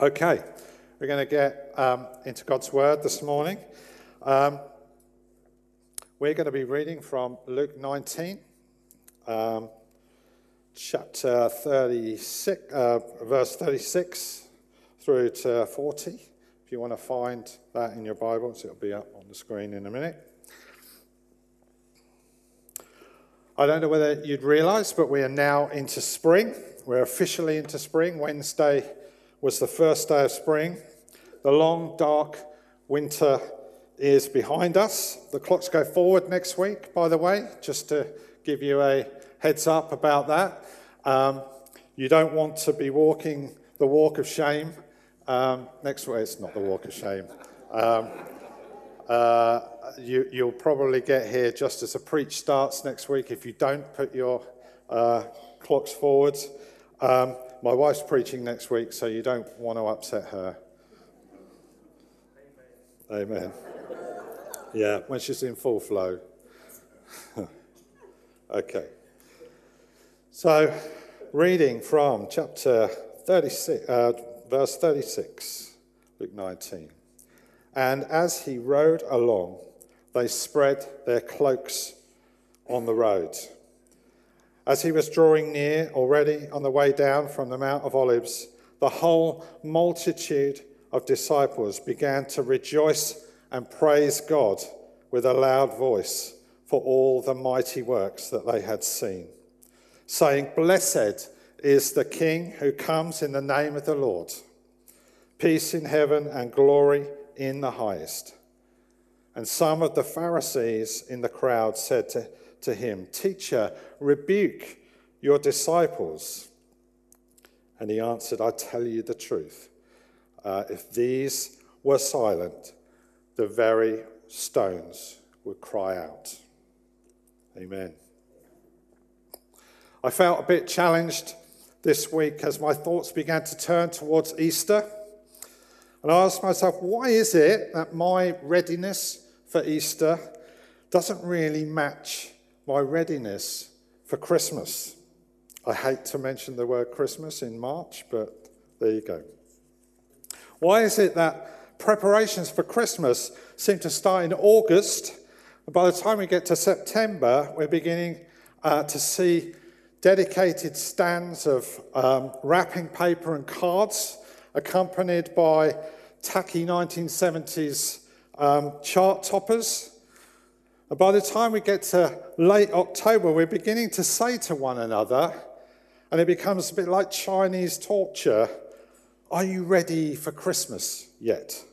Okay, we're going to get um, into God's Word this morning. Um, we're going to be reading from Luke 19, um, chapter 36, uh, verse 36 through to 40. If you want to find that in your Bibles, it'll be up on the screen in a minute. I don't know whether you'd realize, but we are now into spring. We're officially into spring. Wednesday was the first day of spring. The long, dark winter is behind us. The clocks go forward next week, by the way, just to give you a heads up about that. Um, you don't want to be walking the walk of shame. Um, next week, it's not the walk of shame. Um, uh, you, will probably get here just as a preach starts next week if you don't put your uh, clocks forward. Um, my wife's preaching next week, so you don't want to upset her. Amen. Amen. Yeah, when she's in full flow. okay. So, reading from chapter 36, uh, verse 36, Luke 19. And as he rode along, they spread their cloaks on the road. As he was drawing near, already on the way down from the Mount of Olives, the whole multitude of disciples began to rejoice and praise God with a loud voice for all the mighty works that they had seen, saying, Blessed is the King who comes in the name of the Lord. Peace in heaven and glory in the highest. And some of the Pharisees in the crowd said to to him, Teacher, rebuke your disciples. And he answered, I tell you the truth. Uh, if these were silent, the very stones would cry out. Amen. I felt a bit challenged this week as my thoughts began to turn towards Easter. And I asked myself, why is it that my readiness for Easter doesn't really match my readiness for Christmas. I hate to mention the word Christmas in March, but there you go. Why is it that preparations for Christmas seem to start in August? And by the time we get to September, we're beginning uh, to see dedicated stands of um, wrapping paper and cards, accompanied by tacky 1970s um, chart toppers and by the time we get to late October, we're beginning to say to one another, and it becomes a bit like Chinese torture Are you ready for Christmas yet?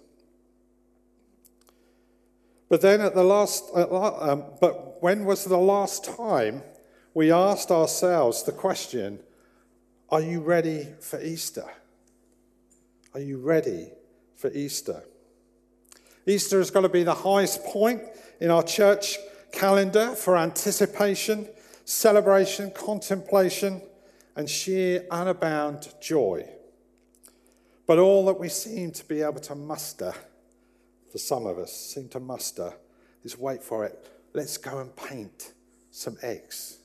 But then at the last, um, but when was the last time we asked ourselves the question, Are you ready for Easter? Are you ready for Easter? Easter has got to be the highest point in our church calendar for anticipation, celebration, contemplation, and sheer unabound joy. But all that we seem to be able to muster, for some of us, seem to muster, is wait for it. Let's go and paint some eggs.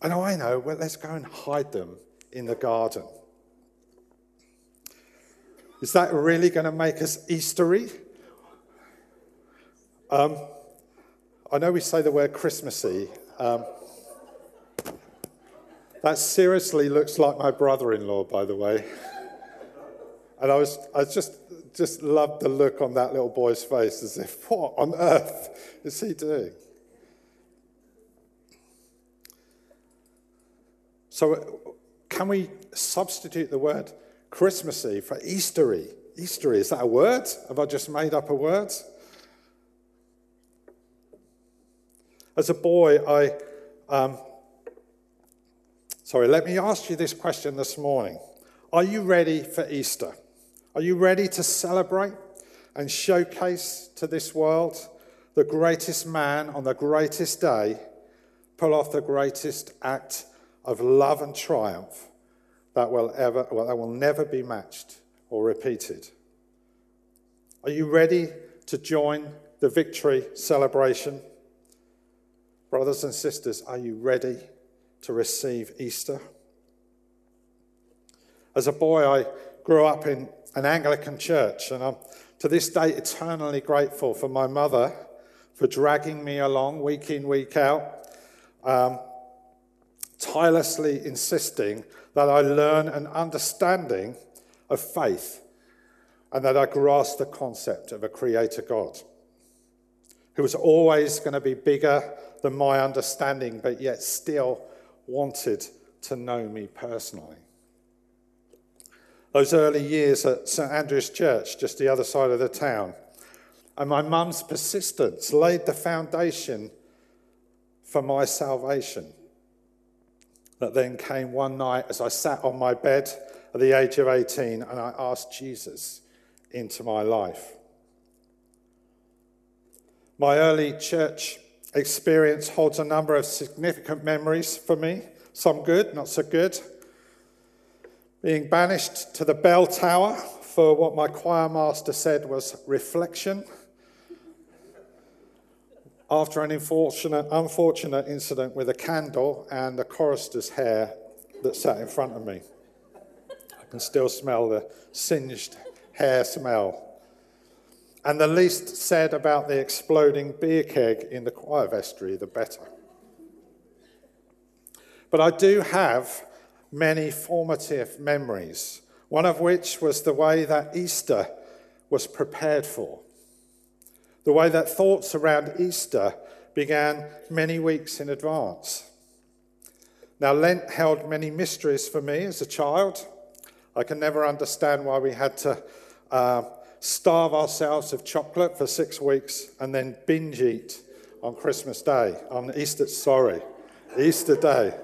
And I know, well, let's go and hide them in the garden. Is that really going to make us Eastery? Um, I know we say the word Christmassy. Um, that seriously looks like my brother-in-law, by the way. And I was, I just, just loved the look on that little boy's face, as if, what on earth is he doing? So, can we substitute the word Christmassy for Eastery? Eastery, is that a word? Have I just made up a word? As a boy, I, um, sorry, let me ask you this question this morning. Are you ready for Easter? Are you ready to celebrate and showcase to this world the greatest man on the greatest day, pull off the greatest act of love and triumph that will ever, well, that will never be matched or repeated? Are you ready to join the victory celebration? Brothers and sisters, are you ready to receive Easter? As a boy, I grew up in an Anglican church, and I'm to this day eternally grateful for my mother for dragging me along week in, week out, um, tirelessly insisting that I learn an understanding of faith and that I grasp the concept of a creator God who was always going to be bigger than my understanding, but yet still wanted to know me personally. Those early years at St Andrew's Church, just the other side of the town, and my mum's persistence laid the foundation for my salvation. That then came one night as I sat on my bed at the age of 18 and I asked Jesus into my life. My early church experience holds a number of significant memories for me, some good, not so good. Being banished to the bell tower for what my choir master said was reflection. After an unfortunate, unfortunate incident with a candle and a chorister's hair that sat in front of me. I can still smell the singed hair smell. And the least said about the exploding beer keg in the choir vestry, the better. But I do have many formative memories, one of which was the way that Easter was prepared for. The way that thoughts around Easter began many weeks in advance. Now, Lent held many mysteries for me as a child. I can never understand why we had to uh, starve ourselves of chocolate for six weeks and then binge eat on Christmas Day, on Easter, sorry, Easter Day.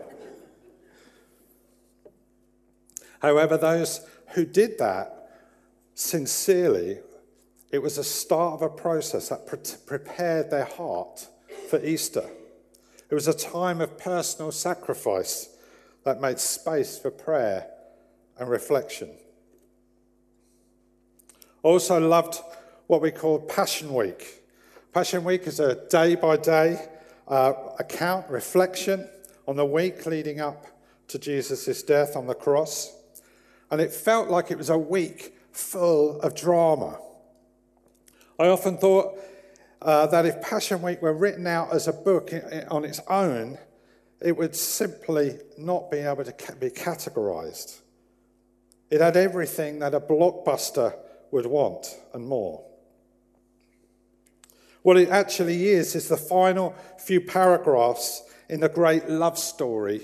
However, those who did that sincerely, it was a start of a process that pre- prepared their heart for Easter. It was a time of personal sacrifice that made space for prayer and reflection. Also loved what we call Passion Week. Passion Week is a day by day account, reflection on the week leading up to Jesus' death on the cross. And it felt like it was a week full of drama. I often thought uh, that if Passion Week were written out as a book on its own, it would simply not be able to be categorized. It had everything that a blockbuster would want and more. What it actually is, is the final few paragraphs in the great love story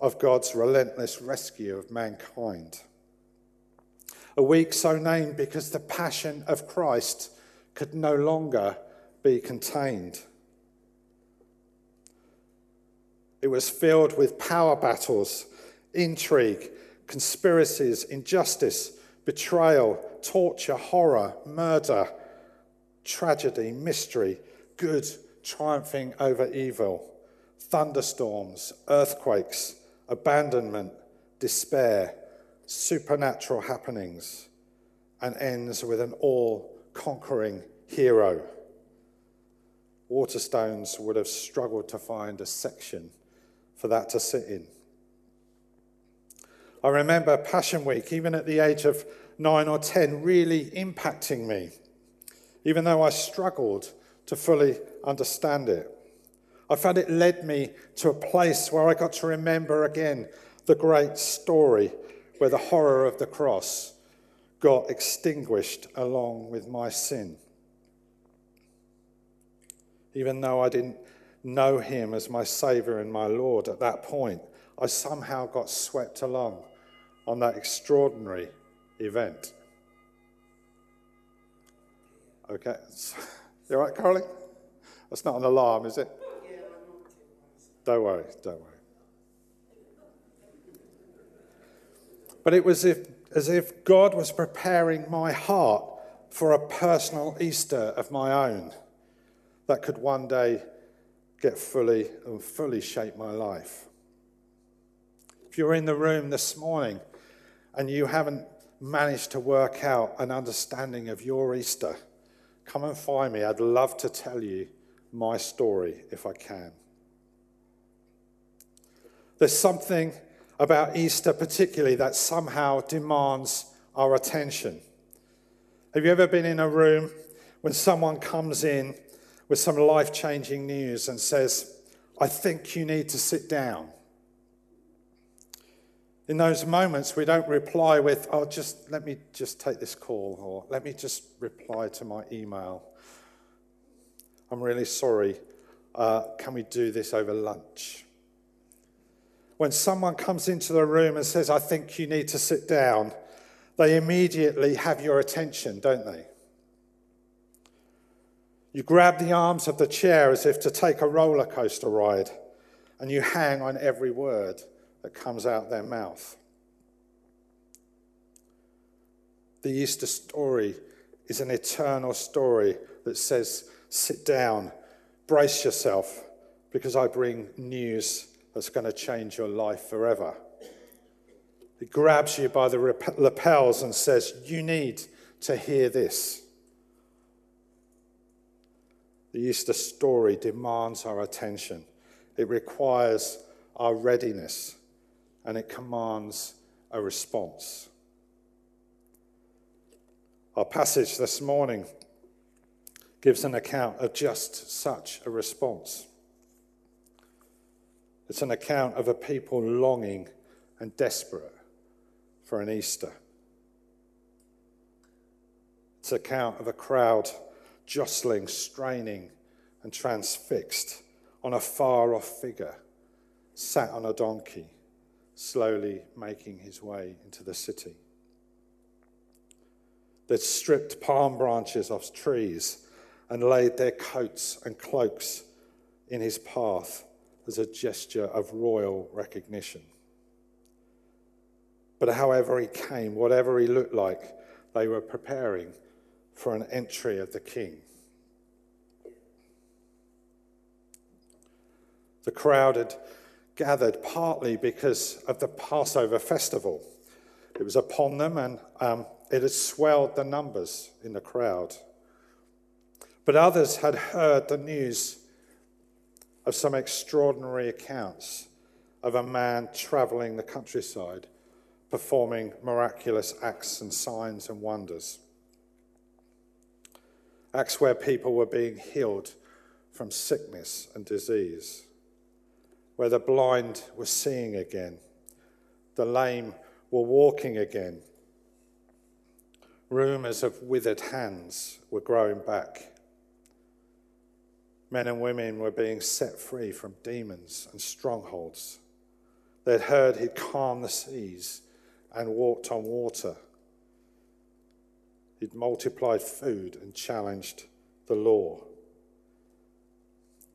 of God's relentless rescue of mankind. A week so named because the passion of Christ could no longer be contained. It was filled with power battles, intrigue, conspiracies, injustice, betrayal, torture, horror, murder, tragedy, mystery, good triumphing over evil, thunderstorms, earthquakes, abandonment, despair, supernatural happenings, and ends with an all conquering hero. Waterstones would have struggled to find a section for that to sit in. I remember Passion Week, even at the age of nine or 10 really impacting me, even though I struggled to fully understand it. I found it led me to a place where I got to remember again the great story where the horror of the cross got extinguished along with my sin. Even though I didn't know him as my Saviour and my Lord at that point, I somehow got swept along on that extraordinary event. Okay. You all right, Carly? That's not an alarm, is it? Don't worry, don't worry. But it was as if God was preparing my heart for a personal Easter of my own that could one day get fully and fully shape my life. If you're in the room this morning and you haven't managed to work out an understanding of your Easter, come and find me. I'd love to tell you my story if I can. There's something about Easter, particularly, that somehow demands our attention. Have you ever been in a room when someone comes in with some life changing news and says, I think you need to sit down? In those moments, we don't reply with, oh, just let me just take this call, or let me just reply to my email. I'm really sorry. Uh, can we do this over lunch? When someone comes into the room and says, I think you need to sit down, they immediately have your attention, don't they? You grab the arms of the chair as if to take a roller coaster ride, and you hang on every word that comes out their mouth. The Easter story is an eternal story that says, Sit down, brace yourself, because I bring news that's going to change your life forever. It grabs you by the lapels and says, You need to hear this. The Easter story demands our attention, it requires our readiness, and it commands a response. Our passage this morning gives an account of just such a response. It's an account of a people longing and desperate for an Easter. It's an account of a crowd jostling, straining, and transfixed on a far off figure sat on a donkey, slowly making his way into the city. They'd stripped palm branches off trees and laid their coats and cloaks in his path as a gesture of royal recognition. But however he came, whatever he looked like, they were preparing for an entry of the king. The crowd had gathered partly because of the Passover festival. It was upon them and um, it had swelled the numbers in the crowd. But others had heard the news of some extraordinary accounts of a man traveling the countryside performing miraculous acts and signs and wonders. Acts where people were being healed from sickness and disease, where the blind were seeing again, the lame were walking again. Rumours of withered hands were growing back. Men and women were being set free from demons and strongholds. They'd heard he'd calmed the seas and walked on water. He'd multiplied food and challenged the law.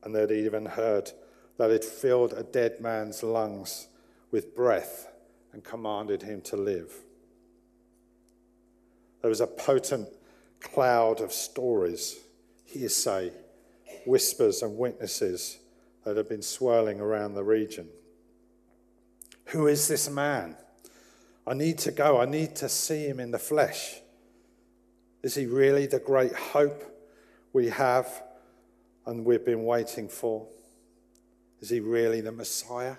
And they'd even heard that he'd filled a dead man's lungs with breath and commanded him to live. There was a potent cloud of stories, hearsay, whispers, and witnesses that had been swirling around the region. Who is this man? I need to go. I need to see him in the flesh. Is he really the great hope we have and we've been waiting for? Is he really the Messiah,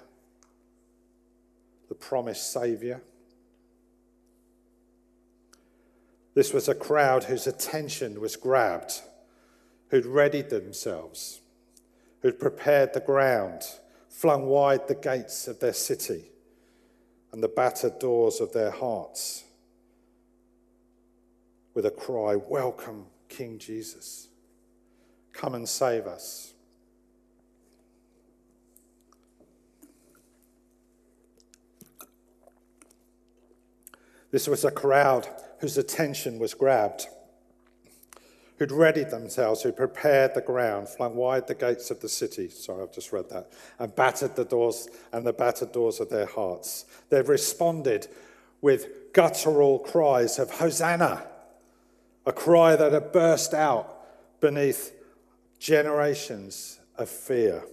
the promised Saviour? This was a crowd whose attention was grabbed, who'd readied themselves, who'd prepared the ground, flung wide the gates of their city and the battered doors of their hearts with a cry, Welcome, King Jesus. Come and save us. This was a crowd whose attention was grabbed who'd readied themselves, who prepared the ground, flung wide the gates of the city. Sorry, I've just read that. And battered the doors and the battered doors of their hearts. They've responded with guttural cries of Hosanna, a cry that had burst out beneath generations of fear,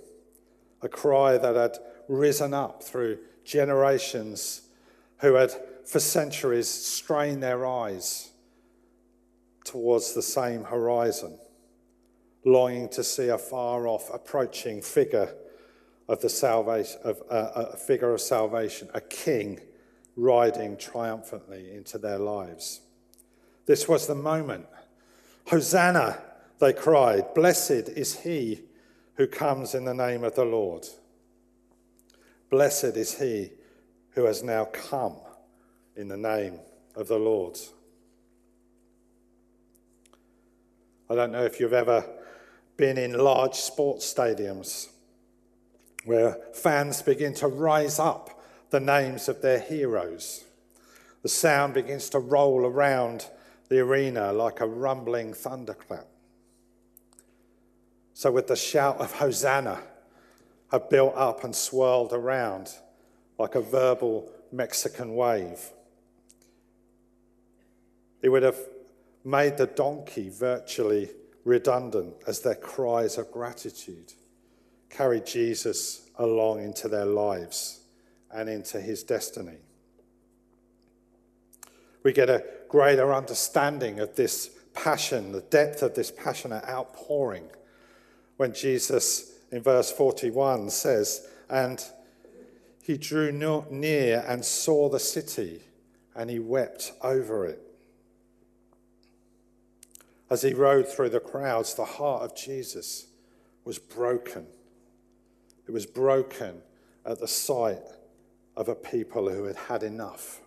a cry that had risen up through generations who had for centuries strain their eyes towards the same horizon, longing to see a far off approaching figure of the salvation of uh, a figure of salvation, a king riding triumphantly into their lives. This was the moment. Hosanna, they cried. Blessed is he who comes in the name of the Lord. Blessed is he who has now come in the name of the Lord. I don't know if you've ever been in large sports stadiums where fans begin to rise up the names of their heroes. The sound begins to roll around the arena like a rumbling thunderclap. So, with the shout of Hosanna, have built up and swirled around like a verbal Mexican wave. It would have made the donkey virtually redundant as their cries of gratitude carried Jesus along into their lives and into his destiny. We get a greater understanding of this passion, the depth of this passionate outpouring, when Jesus in verse 41 says, And he drew near and saw the city, and he wept over it. As he rode through the crowds, the heart of Jesus was broken. It was broken at the sight of a people who had had enough,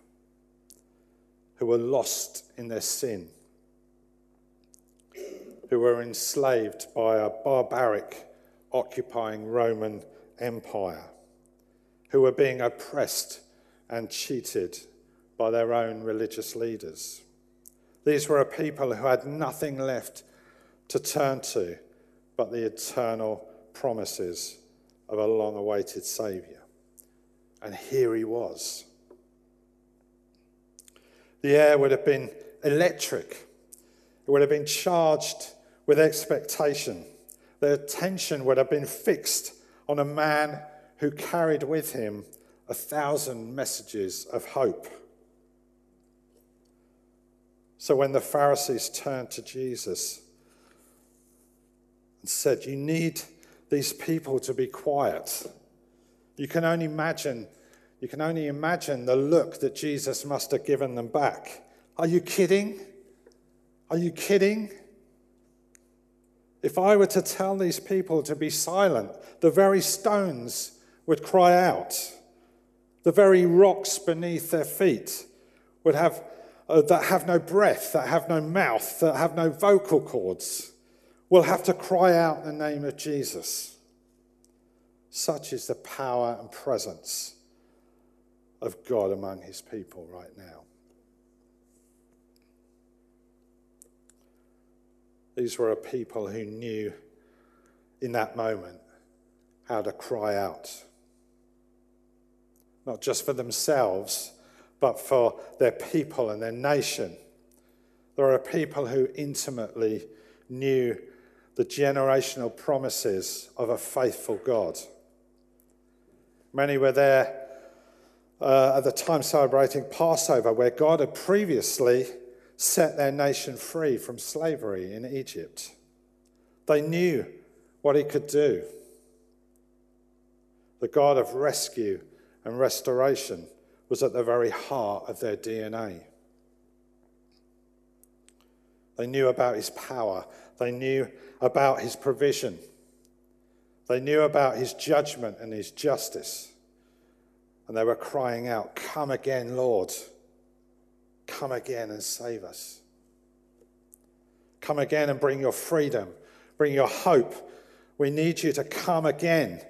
who were lost in their sin, who were enslaved by a barbaric, occupying Roman Empire, who were being oppressed and cheated by their own religious leaders. These were a people who had nothing left to turn to but the eternal promises of a long awaited Saviour. And here he was. The air would have been electric, it would have been charged with expectation. Their attention would have been fixed on a man who carried with him a thousand messages of hope. So when the Pharisees turned to Jesus and said, You need these people to be quiet. You can only imagine, you can only imagine the look that Jesus must have given them back. Are you kidding? Are you kidding? If I were to tell these people to be silent, the very stones would cry out. The very rocks beneath their feet would have, uh, that have no breath, that have no mouth, that have no vocal cords will have to cry out the name of Jesus. Such is the power and presence of God among his people right now. These were a people who knew in that moment how to cry out. Not just for themselves, but for their people and their nation. There are people who intimately knew the generational promises of a faithful God. Many were there uh, at the time celebrating Passover, where God had previously set their nation free from slavery in Egypt. They knew what He could do. The God of rescue and restoration was at the very heart of their DNA. They knew about His power they knew about his provision. They knew about his judgment and his justice. And they were crying out, Come again, Lord. Come again and save us. Come again and bring your freedom, bring your hope. We need you to come again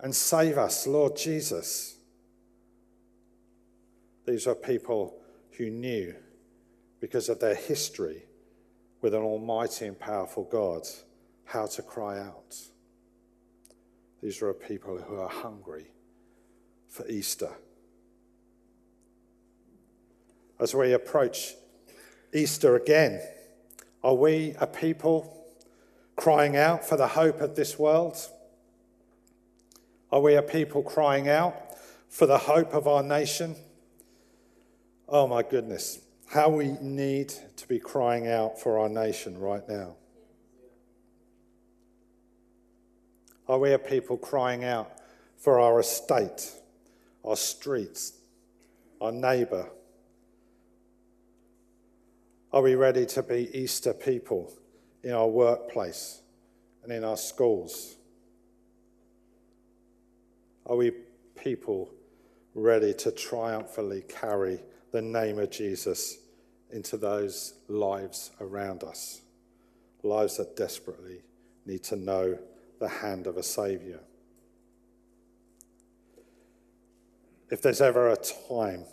and save us, Lord Jesus. These are people who knew because of their history with an almighty and powerful God how to cry out. These are people who are hungry for Easter. As we approach Easter again, are we a people crying out for the hope of this world? Are we a people crying out for the hope of our nation? Oh my goodness how we need to be crying out for our nation right now. Are we a people crying out for our estate, our streets, our neighbour? Are we ready to be Easter people in our workplace and in our schools? Are we people ready to triumphantly carry the name of Jesus into those lives around us? Lives that desperately need to know the hand of a Saviour. If there's ever a time,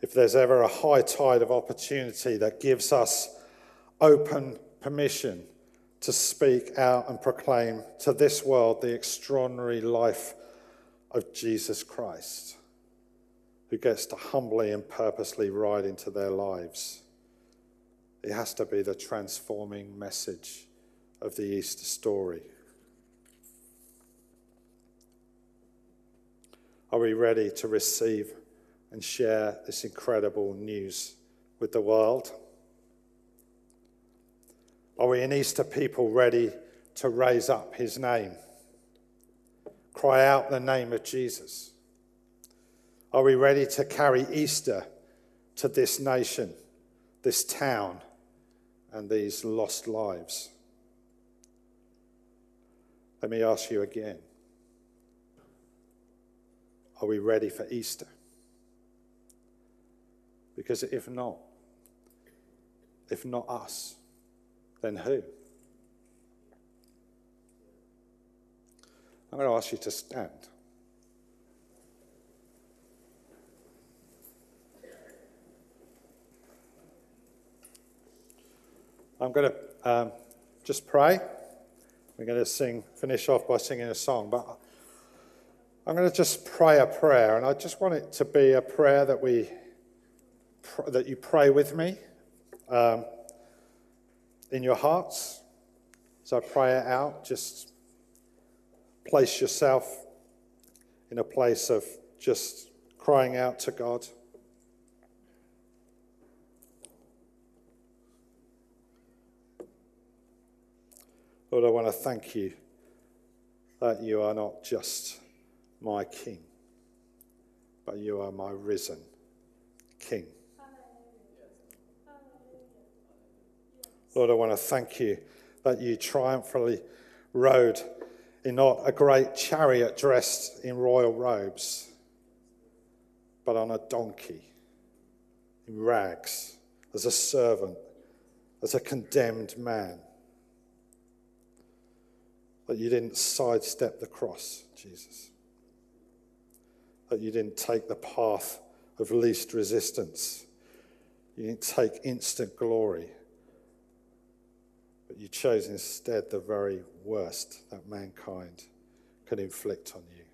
if there's ever a high tide of opportunity that gives us open permission to speak out and proclaim to this world the extraordinary life of Jesus Christ, who gets to humbly and purposely ride into their lives. It has to be the transforming message of the Easter story. Are we ready to receive and share this incredible news with the world? Are we an Easter people ready to raise up his name? Cry out the name of Jesus. Are we ready to carry Easter to this nation, this town, and these lost lives? Let me ask you again Are we ready for Easter? Because if not, if not us, then who? I'm going to ask you to stand. I'm going to um, just pray. We're going to sing, finish off by singing a song, but I'm going to just pray a prayer, and I just want it to be a prayer that we that you pray with me um, in your hearts. So I pray it out. Just place yourself in a place of just crying out to God. Lord, I want to thank you that you are not just my King, but you are my risen King. Lord, I want to thank you that you triumphantly rode in not a great chariot dressed in royal robes, but on a donkey in rags as a servant, as a condemned man. That you didn't sidestep the cross, Jesus. That you didn't take the path of least resistance. You didn't take instant glory. But you chose instead the very worst that mankind could inflict on you.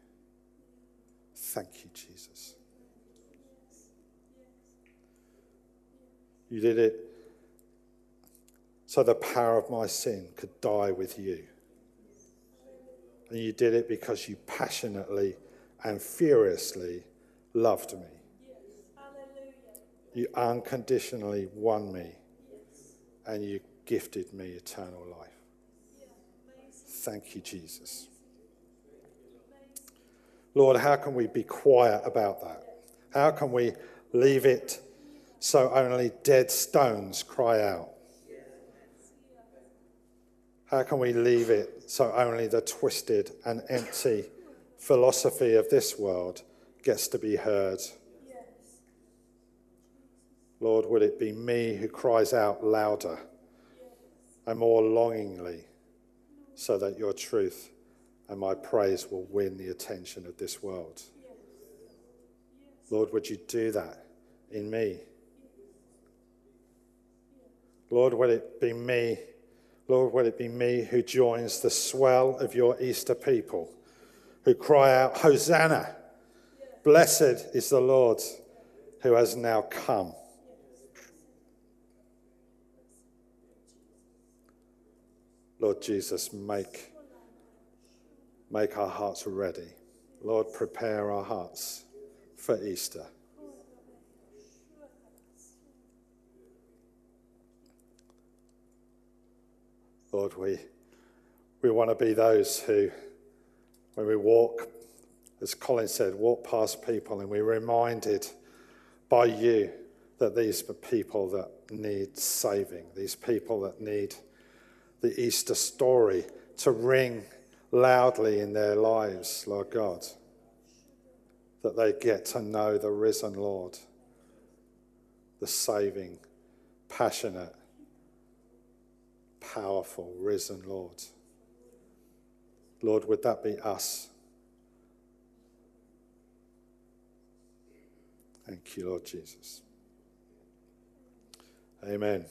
Thank you, Jesus. You did it so the power of my sin could die with you. And you did it because you passionately and furiously loved me. You unconditionally won me. And you gifted me eternal life. Thank you, Jesus. Lord, how can we be quiet about that? How can we leave it so only dead stones cry out? How can we leave it so only the twisted and empty philosophy of this world gets to be heard? Lord, would it be me who cries out louder and more longingly so that your truth and my praise will win the attention of this world? Lord, would you do that in me? Lord, would it be me Lord, will it be me who joins the swell of your Easter people who cry out, Hosanna! Blessed is the Lord who has now come. Lord Jesus, make, make our hearts ready. Lord, prepare our hearts for Easter. Lord, we, we want to be those who, when we walk as Colin said, walk past people and we're reminded by you that these are people that need saving, these people that need the Easter story to ring loudly in their lives, Lord God, that they get to know the risen Lord, the saving, passionate, powerful, risen Lord. Lord, would that be us? Thank you, Lord Jesus. Amen.